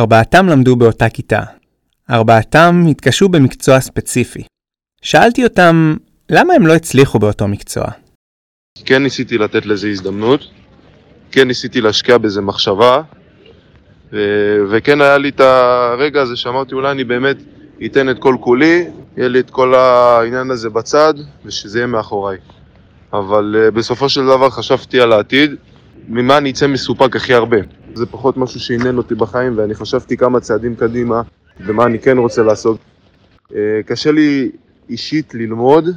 ארבעתם למדו באותה כיתה. ארבעתם התקשו במקצוע ספציפי. שאלתי אותם, למה הם לא הצליחו באותו מקצוע? כן ניסיתי לתת לזה הזדמנות, כן ניסיתי להשקיע בזה מחשבה, ו- וכן היה לי את הרגע הזה שאמרתי אולי אני באמת אתן את כל כולי, יהיה לי את כל העניין הזה בצד, ושזה יהיה מאחוריי. אבל uh, בסופו של דבר חשבתי על העתיד, ממה אני אצא מסופק הכי הרבה. זה פחות משהו שעניין אותי בחיים, ואני חשבתי כמה צעדים קדימה, ומה אני כן רוצה לעשות. Uh, קשה לי אישית ללמוד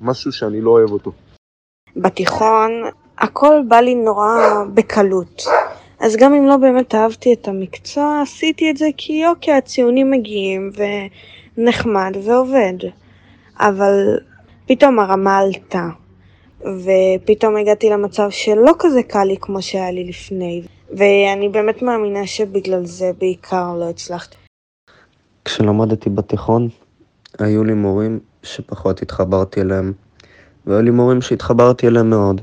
משהו שאני לא אוהב אותו. בתיכון הכל בא לי נורא בקלות. אז גם אם לא באמת אהבתי את המקצוע, עשיתי את זה כי אוקיי, הציונים מגיעים ונחמד ועובד. אבל פתאום הרמה עלתה, ופתאום הגעתי למצב שלא כזה קל לי כמו שהיה לי לפני, ואני באמת מאמינה שבגלל זה בעיקר לא הצלחתי. כשלמדתי בתיכון, היו לי מורים שפחות התחברתי אליהם, והיו לי מורים שהתחברתי אליהם מאוד.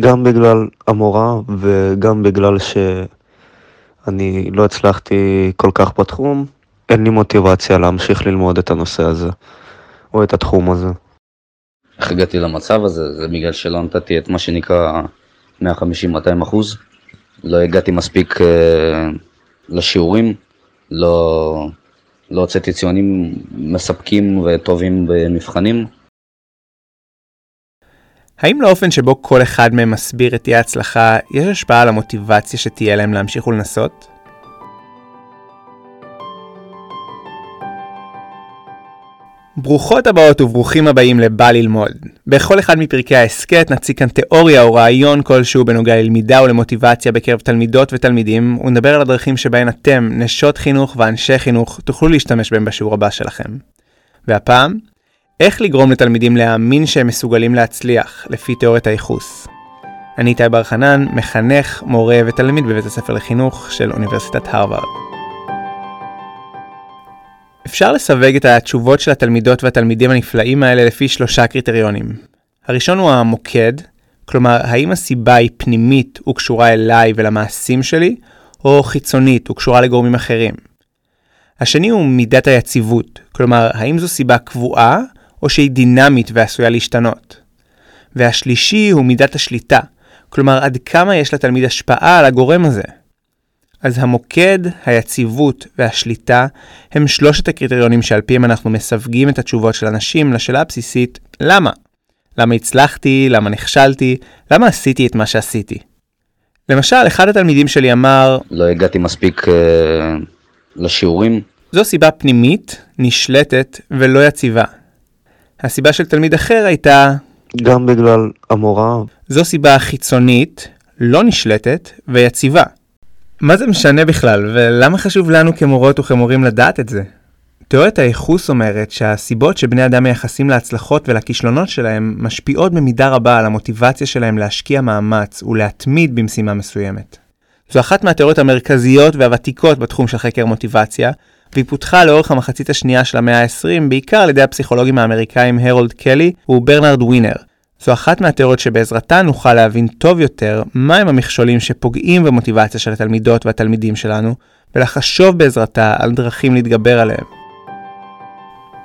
גם בגלל המורה וגם בגלל שאני לא הצלחתי כל כך בתחום, אין לי מוטיבציה להמשיך ללמוד את הנושא הזה, או את התחום הזה. איך הגעתי למצב הזה? זה בגלל שלא נתתי את מה שנקרא 150-200 אחוז. לא הגעתי מספיק uh, לשיעורים, לא, לא הוצאתי ציונים מספקים וטובים במבחנים. האם לאופן שבו כל אחד מהם מסביר את אי ההצלחה, יש השפעה על המוטיבציה שתהיה להם להמשיך ולנסות? ברוכות הבאות וברוכים הבאים לבא ללמוד. בכל אחד מפרקי ההסכת נציג כאן תיאוריה או רעיון כלשהו בנוגע ללמידה ולמוטיבציה בקרב תלמידות ותלמידים, ונדבר על הדרכים שבהן אתם, נשות חינוך ואנשי חינוך, תוכלו להשתמש בהם בשיעור הבא שלכם. והפעם, איך לגרום לתלמידים להאמין שהם מסוגלים להצליח, לפי תיאוריית הייחוס. אני איתי בר חנן, מחנך, מורה ותלמיד בבית הספר לחינוך של אוניברסיטת הרווארד. אפשר לסווג את התשובות של התלמידות והתלמידים הנפלאים האלה לפי שלושה קריטריונים. הראשון הוא המוקד, כלומר, האם הסיבה היא פנימית וקשורה אליי ולמעשים שלי, או חיצונית וקשורה לגורמים אחרים. השני הוא מידת היציבות, כלומר, האם זו סיבה קבועה, או שהיא דינמית ועשויה להשתנות. והשלישי הוא מידת השליטה, כלומר, עד כמה יש לתלמיד השפעה על הגורם הזה. אז המוקד, היציבות והשליטה הם שלושת הקריטריונים שעל פיהם אנחנו מסווגים את התשובות של אנשים לשאלה הבסיסית למה? למה הצלחתי? למה נכשלתי? למה עשיתי את מה שעשיתי? למשל, אחד התלמידים שלי אמר לא הגעתי מספיק uh, לשיעורים. זו סיבה פנימית, נשלטת ולא יציבה. הסיבה של תלמיד אחר הייתה גם בגלל המורה. זו סיבה חיצונית, לא נשלטת ויציבה. מה זה משנה בכלל, ולמה חשוב לנו כמורות וכמורים לדעת את זה? תיאוריית הייחוס אומרת שהסיבות שבני אדם מייחסים להצלחות ולכישלונות שלהם משפיעות במידה רבה על המוטיבציה שלהם להשקיע מאמץ ולהתמיד במשימה מסוימת. זו אחת מהתיאוריות המרכזיות והוותיקות בתחום של חקר מוטיבציה, והיא פותחה לאורך המחצית השנייה של המאה ה-20 בעיקר על ידי הפסיכולוגים האמריקאים הרולד קלי וברנרד ווינר, זו אחת מהתיאוריות שבעזרתה נוכל להבין טוב יותר מהם המכשולים שפוגעים במוטיבציה של התלמידות והתלמידים שלנו, ולחשוב בעזרתה על דרכים להתגבר עליהם.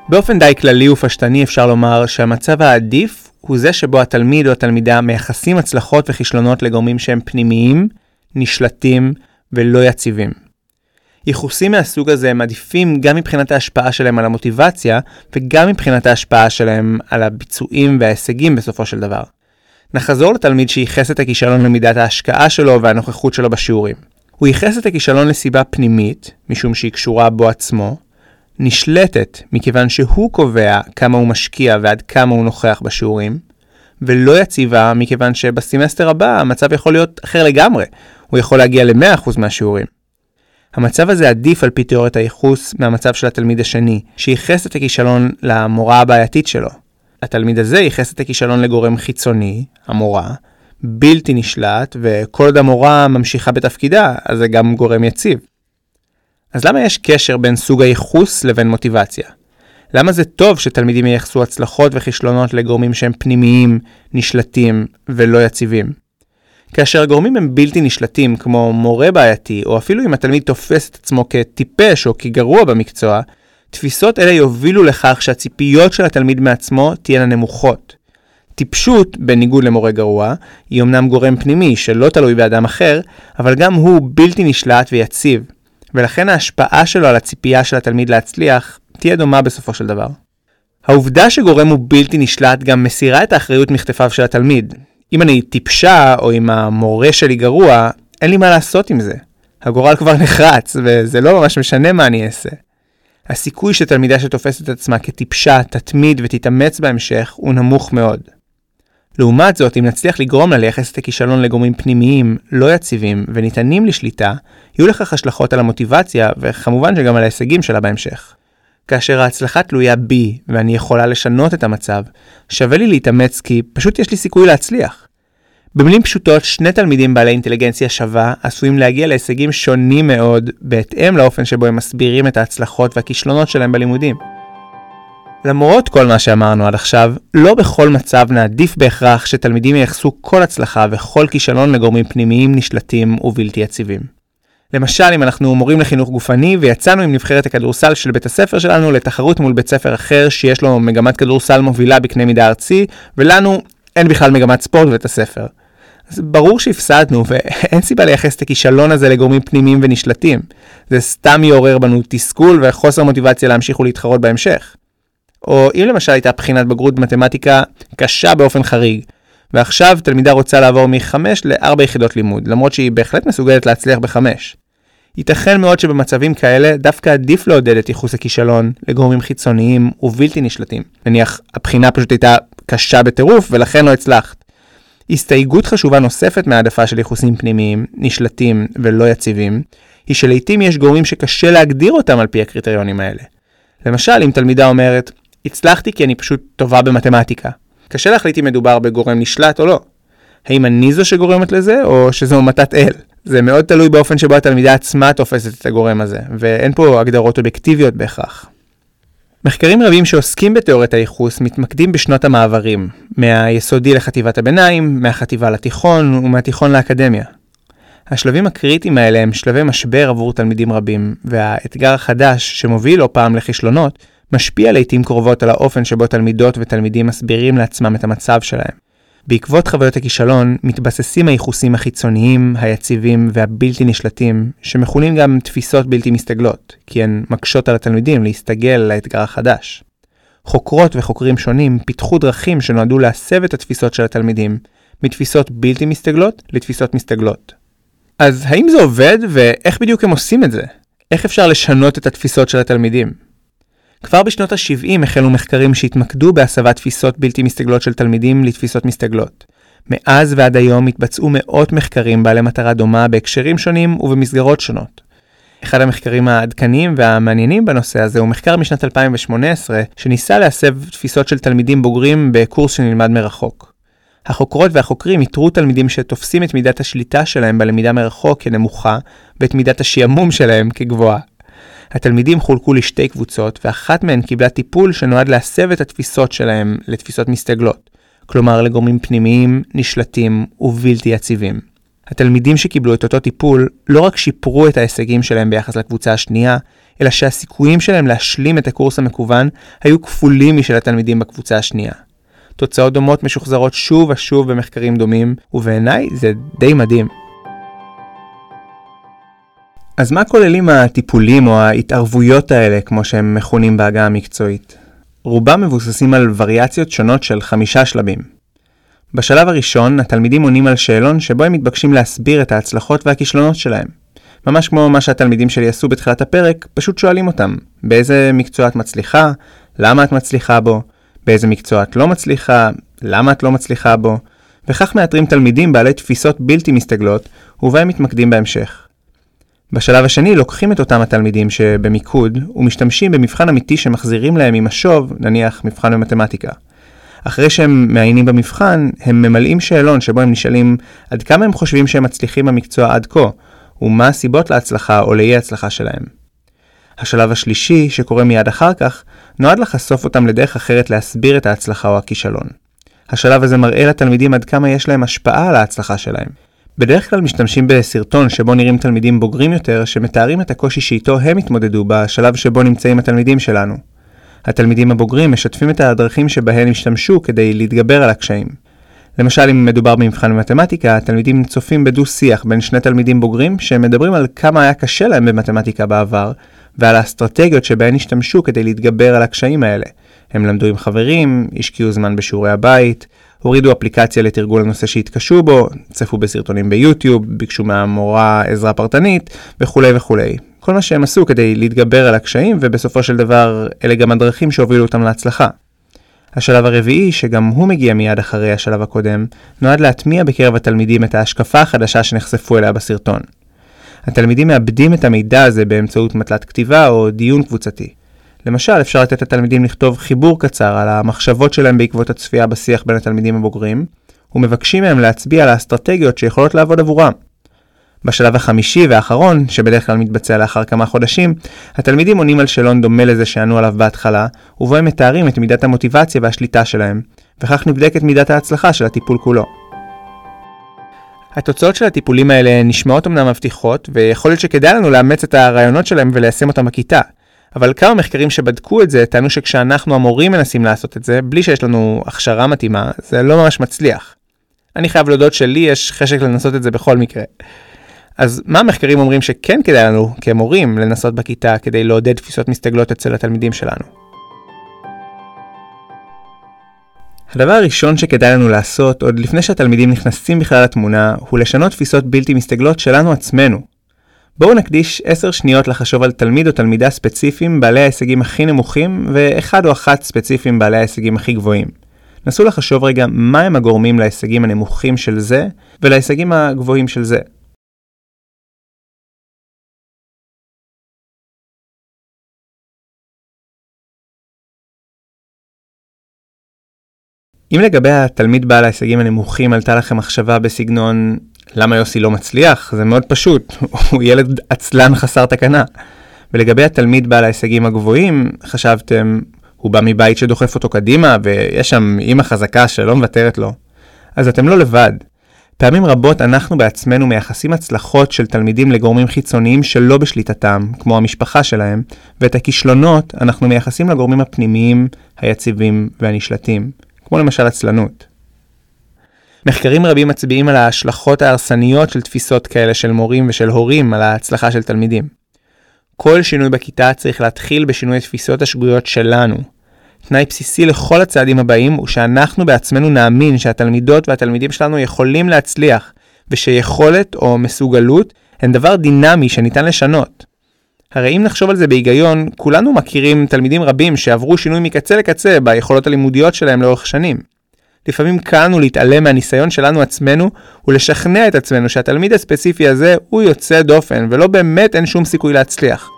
באופן די כללי ופשטני אפשר לומר שהמצב העדיף הוא זה שבו התלמיד או התלמידה מייחסים הצלחות וכישלונות לגורמים שהם פנימיים, נשלטים ולא יציבים. ייחוסים מהסוג הזה הם עדיפים גם מבחינת ההשפעה שלהם על המוטיבציה, וגם מבחינת ההשפעה שלהם על הביצועים וההישגים בסופו של דבר. נחזור לתלמיד שייחס את הכישלון למידת ההשקעה שלו והנוכחות שלו בשיעורים. הוא ייחס את הכישלון לסיבה פנימית, משום שהיא קשורה בו עצמו, נשלטת מכיוון שהוא קובע כמה הוא משקיע ועד כמה הוא נוכח בשיעורים, ולא יציבה מכיוון שבסמסטר הבא המצב יכול להיות אחר לגמרי, הוא יכול להגיע ל-100% מהשיעורים. המצב הזה עדיף על פי תיאוריית הייחוס מהמצב של התלמיד השני, שייחס את הכישלון למורה הבעייתית שלו. התלמיד הזה ייחס את הכישלון לגורם חיצוני, המורה, בלתי נשלט, וכל עוד המורה ממשיכה בתפקידה, אז זה גם גורם יציב. אז למה יש קשר בין סוג הייחוס לבין מוטיבציה? למה זה טוב שתלמידים ייחסו הצלחות וכישלונות לגורמים שהם פנימיים, נשלטים ולא יציבים? כאשר הגורמים הם בלתי נשלטים, כמו מורה בעייתי, או אפילו אם התלמיד תופס את עצמו כטיפש או כגרוע במקצוע, תפיסות אלה יובילו לכך שהציפיות של התלמיד מעצמו תהיינה נמוכות. טיפשות, בניגוד למורה גרוע, היא אמנם גורם פנימי שלא תלוי באדם אחר, אבל גם הוא בלתי נשלט ויציב, ולכן ההשפעה שלו על הציפייה של התלמיד להצליח תהיה דומה בסופו של דבר. העובדה שגורם הוא בלתי נשלט גם מסירה את האחריות מכתפיו של התלמיד. אם אני טיפשה, או אם המורה שלי גרוע, אין לי מה לעשות עם זה. הגורל כבר נחרץ, וזה לא ממש משנה מה אני אעשה. הסיכוי שתלמידה שתופסת את עצמה כטיפשה תתמיד ותתאמץ בהמשך הוא נמוך מאוד. לעומת זאת, אם נצליח לגרום לה לייחס את הכישלון לגורמים פנימיים, לא יציבים וניתנים לשליטה, יהיו לכך השלכות על המוטיבציה, וכמובן שגם על ההישגים שלה בהמשך. כאשר ההצלחה תלויה בי, ואני יכולה לשנות את המצב, שווה לי להתאמץ כי פשוט יש לי סיכוי להצליח. במילים פשוטות, שני תלמידים בעלי אינטליגנציה שווה עשויים להגיע להישגים שונים מאוד, בהתאם לאופן שבו הם מסבירים את ההצלחות והכישלונות שלהם בלימודים. למרות כל מה שאמרנו עד עכשיו, לא בכל מצב נעדיף בהכרח שתלמידים ייחסו כל הצלחה וכל כישלון לגורמים פנימיים נשלטים ובלתי יציבים. למשל, אם אנחנו מורים לחינוך גופני ויצאנו עם נבחרת הכדורסל של בית הספר שלנו לתחרות מול בית ספר אחר שיש לו מגמת כדורסל מובילה בקנה מידה ארצי, ולנו אין בכלל מגמת ספורט בבית הספר. אז ברור שהפסדנו, ואין סיבה לייחס את הכישלון הזה לגורמים פנימיים ונשלטים. זה סתם יעורר בנו תסכול וחוסר מוטיבציה להמשיך ולהתחרות בהמשך. או אם למשל הייתה בחינת בגרות במתמטיקה קשה באופן חריג, ועכשיו תלמידה רוצה לעבור מ-5 ל-4 יחידות לימוד, למרות שהיא בהחלט מסוגלת להצליח ב-5. ייתכן מאוד שבמצבים כאלה דווקא עדיף לעודד את ייחוס הכישלון לגורמים חיצוניים ובלתי נשלטים. נניח, הבחינה פשוט הייתה קשה בטירוף ולכן לא הצלחת. הסתייגות חשובה נוספת מהעדפה של ייחוסים פנימיים, נשלטים ולא יציבים, היא שלעיתים יש גורמים שקשה להגדיר אותם על פי הקריטריונים האלה. למשל, אם תלמידה אומרת, הצלחתי כי אני פשוט טובה במתמטיקה. קשה להחליט אם מדובר בגורם נשלט או לא. האם אני זו שגורמת לזה, או שזו מתת אל? זה מאוד תלוי באופן שבו התלמידה עצמה תופסת את הגורם הזה, ואין פה הגדרות אובייקטיביות בהכרח. מחקרים רבים שעוסקים בתיאוריית הייחוס מתמקדים בשנות המעברים, מהיסודי לחטיבת הביניים, מהחטיבה לתיכון ומהתיכון לאקדמיה. השלבים הקריטיים האלה הם שלבי משבר עבור תלמידים רבים, והאתגר החדש, שמוביל לא פעם לכישלונות, משפיע לעיתים קרובות על האופן שבו תלמידות ותלמידים מסבירים לעצמם את המצב שלהם. בעקבות חוויות הכישלון, מתבססים הייחוסים החיצוניים, היציבים והבלתי נשלטים, שמכונים גם תפיסות בלתי מסתגלות, כי הן מקשות על התלמידים להסתגל לאתגר החדש. חוקרות וחוקרים שונים פיתחו דרכים שנועדו להסב את התפיסות של התלמידים מתפיסות בלתי מסתגלות לתפיסות מסתגלות. אז האם זה עובד ואיך בדיוק הם עושים את זה? איך אפשר לשנות את התפיסות של התלמידים? כבר בשנות ה-70 החלו מחקרים שהתמקדו בהסבת תפיסות בלתי מסתגלות של תלמידים לתפיסות מסתגלות. מאז ועד היום התבצעו מאות מחקרים בעלי מטרה דומה בהקשרים שונים ובמסגרות שונות. אחד המחקרים העדכניים והמעניינים בנושא הזה הוא מחקר משנת 2018 שניסה להסב תפיסות של תלמידים בוגרים בקורס שנלמד מרחוק. החוקרות והחוקרים איתרו תלמידים שתופסים את מידת השליטה שלהם בלמידה מרחוק כנמוכה ואת מידת השעמום שלהם כגבוהה. התלמידים חולקו לשתי קבוצות, ואחת מהן קיבלה טיפול שנועד להסב את התפיסות שלהם לתפיסות מסתגלות, כלומר לגורמים פנימיים, נשלטים ובלתי יציבים. התלמידים שקיבלו את אותו טיפול לא רק שיפרו את ההישגים שלהם ביחס לקבוצה השנייה, אלא שהסיכויים שלהם להשלים את הקורס המקוון היו כפולים משל התלמידים בקבוצה השנייה. תוצאות דומות משוחזרות שוב ושוב במחקרים דומים, ובעיניי זה די מדהים. אז מה כוללים הטיפולים או ההתערבויות האלה, כמו שהם מכונים בעגה המקצועית? רובם מבוססים על וריאציות שונות של חמישה שלבים. בשלב הראשון, התלמידים עונים על שאלון שבו הם מתבקשים להסביר את ההצלחות והכישלונות שלהם. ממש כמו מה שהתלמידים שלי עשו בתחילת הפרק, פשוט שואלים אותם, באיזה מקצוע את מצליחה, למה את מצליחה בו, באיזה מקצוע את לא מצליחה, למה את לא מצליחה בו, וכך מאתרים תלמידים בעלי תפיסות בלתי מסתגלות, ובהם מתמקדים בהמשך. בשלב השני לוקחים את אותם התלמידים שבמיקוד ומשתמשים במבחן אמיתי שמחזירים להם עם השוב, נניח מבחן במתמטיקה. אחרי שהם מעיינים במבחן, הם ממלאים שאלון שבו הם נשאלים עד כמה הם חושבים שהם מצליחים במקצוע עד כה, ומה הסיבות להצלחה או לאי הצלחה שלהם. השלב השלישי, שקורה מיד אחר כך, נועד לחשוף אותם לדרך אחרת להסביר את ההצלחה או הכישלון. השלב הזה מראה לתלמידים עד כמה יש להם השפעה על ההצלחה שלהם, בדרך כלל משתמשים בסרטון שבו נראים תלמידים בוגרים יותר שמתארים את הקושי שאיתו הם התמודדו בשלב שבו נמצאים התלמידים שלנו. התלמידים הבוגרים משתפים את הדרכים שבהן השתמשו כדי להתגבר על הקשיים. למשל, אם מדובר במבחן במתמטיקה, התלמידים צופים בדו-שיח בין שני תלמידים בוגרים שמדברים על כמה היה קשה להם במתמטיקה בעבר, ועל האסטרטגיות שבהן השתמשו כדי להתגבר על הקשיים האלה. הם למדו עם חברים, השקיעו זמן בשיעורי הבית, הורידו אפליקציה לתרגול הנושא שהתקשו בו, צפו בסרטונים ביוטיוב, ביקשו מהמורה עזרה פרטנית, וכולי וכולי. כל מה שהם עשו כדי להתגבר על הקשיים, ובסופו של דבר אלה גם הדרכים שהובילו אותם להצלחה. השלב הרביעי, שגם הוא מגיע מיד אחרי השלב הקודם, נועד להטמיע בקרב התלמידים את ההשקפה החדשה שנחשפו אליה בסרטון. התלמידים מאבדים את המידע הזה באמצעות מטלת כתיבה או דיון קבוצתי. למשל, אפשר לתת לתלמידים לכתוב חיבור קצר על המחשבות שלהם בעקבות הצפייה בשיח בין התלמידים הבוגרים, ומבקשים מהם להצביע על האסטרטגיות שיכולות לעבוד עבורם. בשלב החמישי והאחרון, שבדרך כלל מתבצע לאחר כמה חודשים, התלמידים עונים על שאלון דומה לזה שענו עליו בהתחלה, ובו הם מתארים את מידת המוטיבציה והשליטה שלהם, וכך נבדקת מידת ההצלחה של הטיפול כולו. התוצאות של הטיפולים האלה נשמעות אמנם מבטיחות, ויכול להיות שכדאי לנו לאמץ את הרעיונות שלהם וליישם אותם בכיתה. אבל כמה מחקרים שבדקו את זה טענו שכשאנחנו המורים מנסים לעשות את זה, בלי שיש לנו הכשרה מתאימה, זה לא ממש מצליח. אני חייב להודות שלי יש חשק לנסות את זה בכל מקרה. אז מה המחקרים אומרים שכן כדאי לנו, כמורים, לנסות בכיתה כדי לעודד תפיסות מסתגלות אצל התלמידים שלנו? הדבר הראשון שכדאי לנו לעשות, עוד לפני שהתלמידים נכנסים בכלל לתמונה, הוא לשנות תפיסות בלתי מסתגלות שלנו עצמנו. בואו נקדיש 10 שניות לחשוב על תלמיד או תלמידה ספציפיים בעלי ההישגים הכי נמוכים, ואחד או אחת ספציפיים בעלי ההישגים הכי גבוהים. נסו לחשוב רגע מהם הגורמים להישגים הנמוכים של זה, ולהישגים הגבוהים של זה. אם לגבי התלמיד בעל ההישגים הנמוכים עלתה לכם מחשבה בסגנון למה יוסי לא מצליח? זה מאוד פשוט, הוא ילד עצלן חסר תקנה. ולגבי התלמיד בעל ההישגים הגבוהים, חשבתם, הוא בא מבית שדוחף אותו קדימה ויש שם אימא חזקה שלא מוותרת לו. אז אתם לא לבד. פעמים רבות אנחנו בעצמנו מייחסים הצלחות של תלמידים לגורמים חיצוניים שלא בשליטתם, כמו המשפחה שלהם, ואת הכישלונות אנחנו מייחסים לגורמים הפנימיים, היציבים והנשלטים. כמו למשל עצלנות. מחקרים רבים מצביעים על ההשלכות ההרסניות של תפיסות כאלה של מורים ושל הורים על ההצלחה של תלמידים. כל שינוי בכיתה צריך להתחיל בשינוי התפיסות השגויות שלנו. תנאי בסיסי לכל הצעדים הבאים הוא שאנחנו בעצמנו נאמין שהתלמידות והתלמידים שלנו יכולים להצליח, ושיכולת או מסוגלות הן דבר דינמי שניתן לשנות. הרי אם נחשוב על זה בהיגיון, כולנו מכירים תלמידים רבים שעברו שינוי מקצה לקצה ביכולות הלימודיות שלהם לאורך שנים. לפעמים קל לנו להתעלם מהניסיון שלנו עצמנו ולשכנע את עצמנו שהתלמיד הספציפי הזה הוא יוצא דופן ולא באמת אין שום סיכוי להצליח.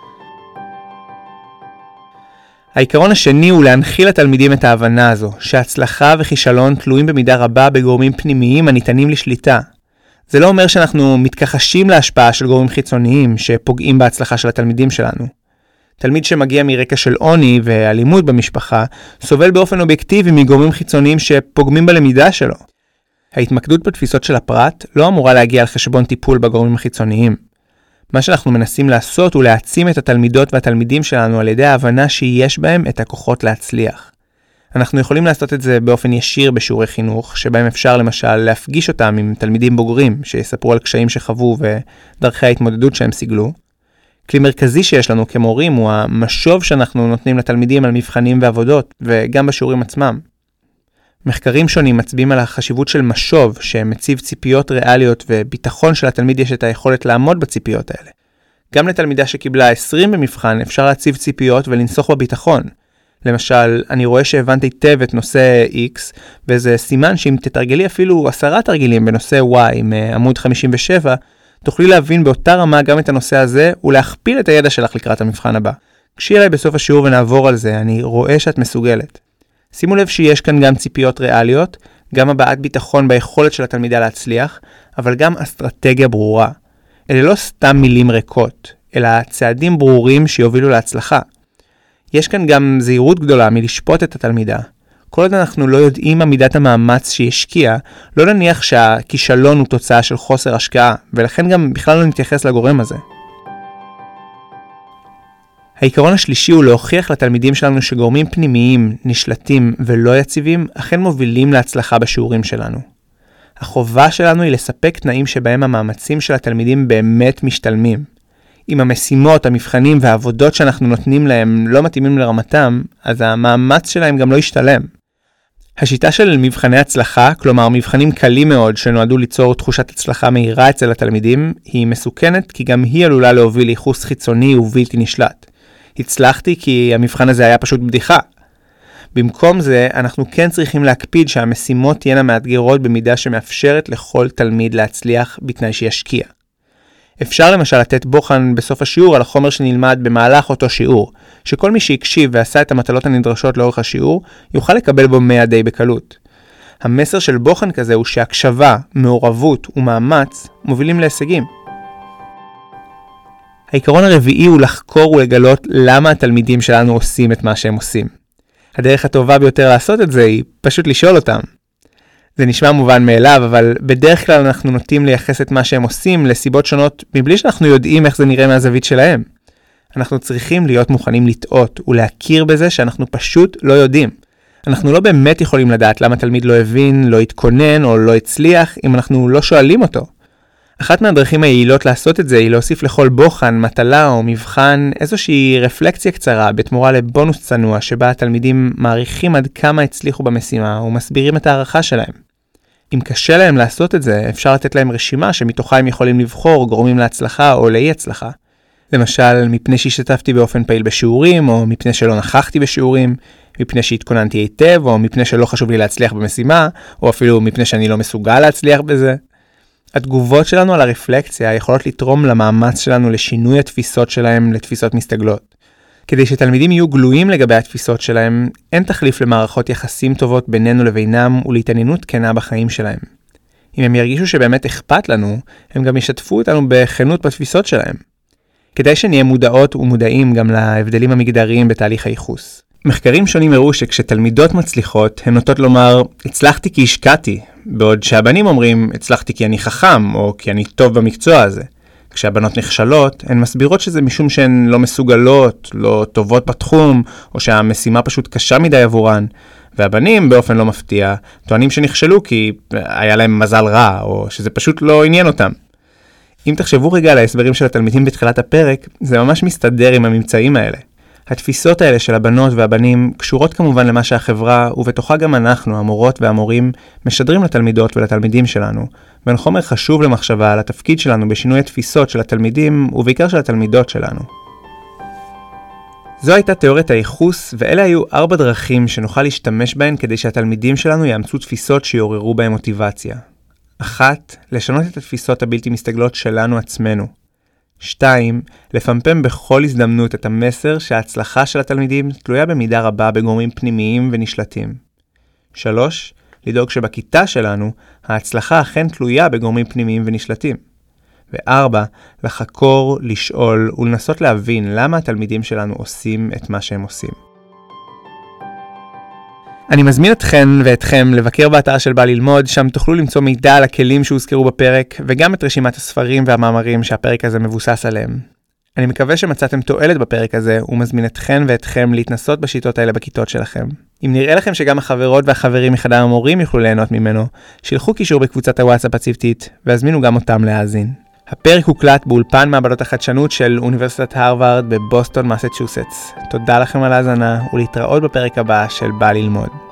העיקרון השני הוא להנחיל לתלמידים את ההבנה הזו, שהצלחה וכישלון תלויים במידה רבה בגורמים פנימיים הניתנים לשליטה, זה לא אומר שאנחנו מתכחשים להשפעה של גורמים חיצוניים שפוגעים בהצלחה של התלמידים שלנו. תלמיד שמגיע מרקע של עוני ואלימות במשפחה, סובל באופן אובייקטיבי מגורמים חיצוניים שפוגמים בלמידה שלו. ההתמקדות בתפיסות של הפרט לא אמורה להגיע על חשבון טיפול בגורמים החיצוניים. מה שאנחנו מנסים לעשות הוא להעצים את התלמידות והתלמידים שלנו על ידי ההבנה שיש בהם את הכוחות להצליח. אנחנו יכולים לעשות את זה באופן ישיר בשיעורי חינוך, שבהם אפשר למשל להפגיש אותם עם תלמידים בוגרים שיספרו על קשיים שחוו ודרכי ההתמודדות שהם סיגלו. כלי מרכזי שיש לנו כמורים הוא המשוב שאנחנו נותנים לתלמידים על מבחנים ועבודות, וגם בשיעורים עצמם. מחקרים שונים מצביעים על החשיבות של משוב שמציב ציפיות ריאליות וביטחון שלתלמיד יש את היכולת לעמוד בציפיות האלה. גם לתלמידה שקיבלה 20 במבחן אפשר להציב ציפיות ולנסוך בביטחון, למשל, אני רואה שהבנת היטב את נושא X, וזה סימן שאם תתרגלי אפילו עשרה תרגילים בנושא Y מעמוד 57, תוכלי להבין באותה רמה גם את הנושא הזה, ולהכפיל את הידע שלך לקראת המבחן הבא. כשהיא אליי בסוף השיעור ונעבור על זה, אני רואה שאת מסוגלת. שימו לב שיש כאן גם ציפיות ריאליות, גם הבעת ביטחון ביכולת של התלמידה להצליח, אבל גם אסטרטגיה ברורה. אלה לא סתם מילים ריקות, אלא צעדים ברורים שיובילו להצלחה. יש כאן גם זהירות גדולה מלשפוט את התלמידה. כל עוד אנחנו לא יודעים מה מידת המאמץ שהיא השקיעה, לא נניח שהכישלון הוא תוצאה של חוסר השקעה, ולכן גם בכלל לא נתייחס לגורם הזה. העיקרון השלישי הוא להוכיח לתלמידים שלנו שגורמים פנימיים, נשלטים ולא יציבים, אכן מובילים להצלחה בשיעורים שלנו. החובה שלנו היא לספק תנאים שבהם המאמצים של התלמידים באמת משתלמים. אם המשימות, המבחנים והעבודות שאנחנו נותנים להם לא מתאימים לרמתם, אז המאמץ שלהם גם לא ישתלם. השיטה של מבחני הצלחה, כלומר מבחנים קלים מאוד שנועדו ליצור תחושת הצלחה מהירה אצל התלמידים, היא מסוכנת כי גם היא עלולה להוביל לייחוס חיצוני ובלתי נשלט. הצלחתי כי המבחן הזה היה פשוט בדיחה. במקום זה, אנחנו כן צריכים להקפיד שהמשימות תהיינה מאתגרות במידה שמאפשרת לכל תלמיד להצליח בתנאי שישקיע. אפשר למשל לתת בוחן בסוף השיעור על החומר שנלמד במהלך אותו שיעור, שכל מי שהקשיב ועשה את המטלות הנדרשות לאורך השיעור, יוכל לקבל בו 100 די בקלות. המסר של בוחן כזה הוא שהקשבה, מעורבות ומאמץ מובילים להישגים. העיקרון הרביעי הוא לחקור ולגלות למה התלמידים שלנו עושים את מה שהם עושים. הדרך הטובה ביותר לעשות את זה היא פשוט לשאול אותם. זה נשמע מובן מאליו, אבל בדרך כלל אנחנו נוטים לייחס את מה שהם עושים לסיבות שונות מבלי שאנחנו יודעים איך זה נראה מהזווית שלהם. אנחנו צריכים להיות מוכנים לטעות ולהכיר בזה שאנחנו פשוט לא יודעים. אנחנו לא באמת יכולים לדעת למה תלמיד לא הבין, לא התכונן או לא הצליח אם אנחנו לא שואלים אותו. אחת מהדרכים היעילות לעשות את זה היא להוסיף לכל בוחן, מטלה או מבחן איזושהי רפלקציה קצרה בתמורה לבונוס צנוע שבה התלמידים מעריכים עד כמה הצליחו במשימה ומסבירים את ההערכה שלהם. אם קשה להם לעשות את זה, אפשר לתת להם רשימה שמתוכה הם יכולים לבחור גורמים להצלחה או לאי הצלחה. למשל, מפני שהשתתפתי באופן פעיל בשיעורים, או מפני שלא נכחתי בשיעורים, מפני שהתכוננתי היטב, או מפני שלא חשוב לי להצליח במשימה, או אפילו מפני שאני לא מסוגל להצליח בזה. התגובות שלנו על הרפלקציה יכולות לתרום למאמץ שלנו לשינוי התפיסות שלהם לתפיסות מסתגלות. כדי שתלמידים יהיו גלויים לגבי התפיסות שלהם, אין תחליף למערכות יחסים טובות בינינו לבינם ולהתעניינות כנה בחיים שלהם. אם הם ירגישו שבאמת אכפת לנו, הם גם ישתפו אותנו בכנות בתפיסות שלהם. כדאי שנהיה מודעות ומודעים גם להבדלים המגדריים בתהליך הייחוס. מחקרים שונים הראו שכשתלמידות מצליחות, הן נוטות לומר, הצלחתי כי השקעתי, בעוד שהבנים אומרים, הצלחתי כי אני חכם, או כי אני טוב במקצוע הזה. כשהבנות נכשלות, הן מסבירות שזה משום שהן לא מסוגלות, לא טובות בתחום, או שהמשימה פשוט קשה מדי עבורן. והבנים, באופן לא מפתיע, טוענים שנכשלו כי היה להם מזל רע, או שזה פשוט לא עניין אותם. אם תחשבו רגע על ההסברים של התלמידים בתחילת הפרק, זה ממש מסתדר עם הממצאים האלה. התפיסות האלה של הבנות והבנים קשורות כמובן למה שהחברה, ובתוכה גם אנחנו, המורות והמורים, משדרים לתלמידות ולתלמידים שלנו, בין חומר חשוב למחשבה על התפקיד שלנו בשינוי התפיסות של התלמידים, ובעיקר של התלמידות שלנו. זו הייתה תיאוריית הייחוס, ואלה היו ארבע דרכים שנוכל להשתמש בהן כדי שהתלמידים שלנו יאמצו תפיסות שיעוררו בהם מוטיבציה. אחת, לשנות את התפיסות הבלתי מסתגלות שלנו עצמנו. 2. לפמפם בכל הזדמנות את המסר שההצלחה של התלמידים תלויה במידה רבה בגורמים פנימיים ונשלטים. 3. לדאוג שבכיתה שלנו ההצלחה אכן תלויה בגורמים פנימיים ונשלטים. ו-4. לחקור, לשאול ולנסות להבין למה התלמידים שלנו עושים את מה שהם עושים. אני מזמין אתכן ואתכם לבקר באתר של בא ללמוד, שם תוכלו למצוא מידע על הכלים שהוזכרו בפרק, וגם את רשימת הספרים והמאמרים שהפרק הזה מבוסס עליהם. אני מקווה שמצאתם תועלת בפרק הזה, ומזמין אתכן ואתכם להתנסות בשיטות האלה בכיתות שלכם. אם נראה לכם שגם החברות והחברים מחדר המורים יוכלו ליהנות ממנו, שילחו קישור בקבוצת הוואטסאפ הצוותית, והזמינו גם אותם להאזין. הפרק הוקלט באולפן מעבדות החדשנות של אוניברסיטת הרווארד בבוסטון, מסצ'וסטס. תודה לכם על ההאזנה, ולהתראות בפרק הבא של בא ללמוד.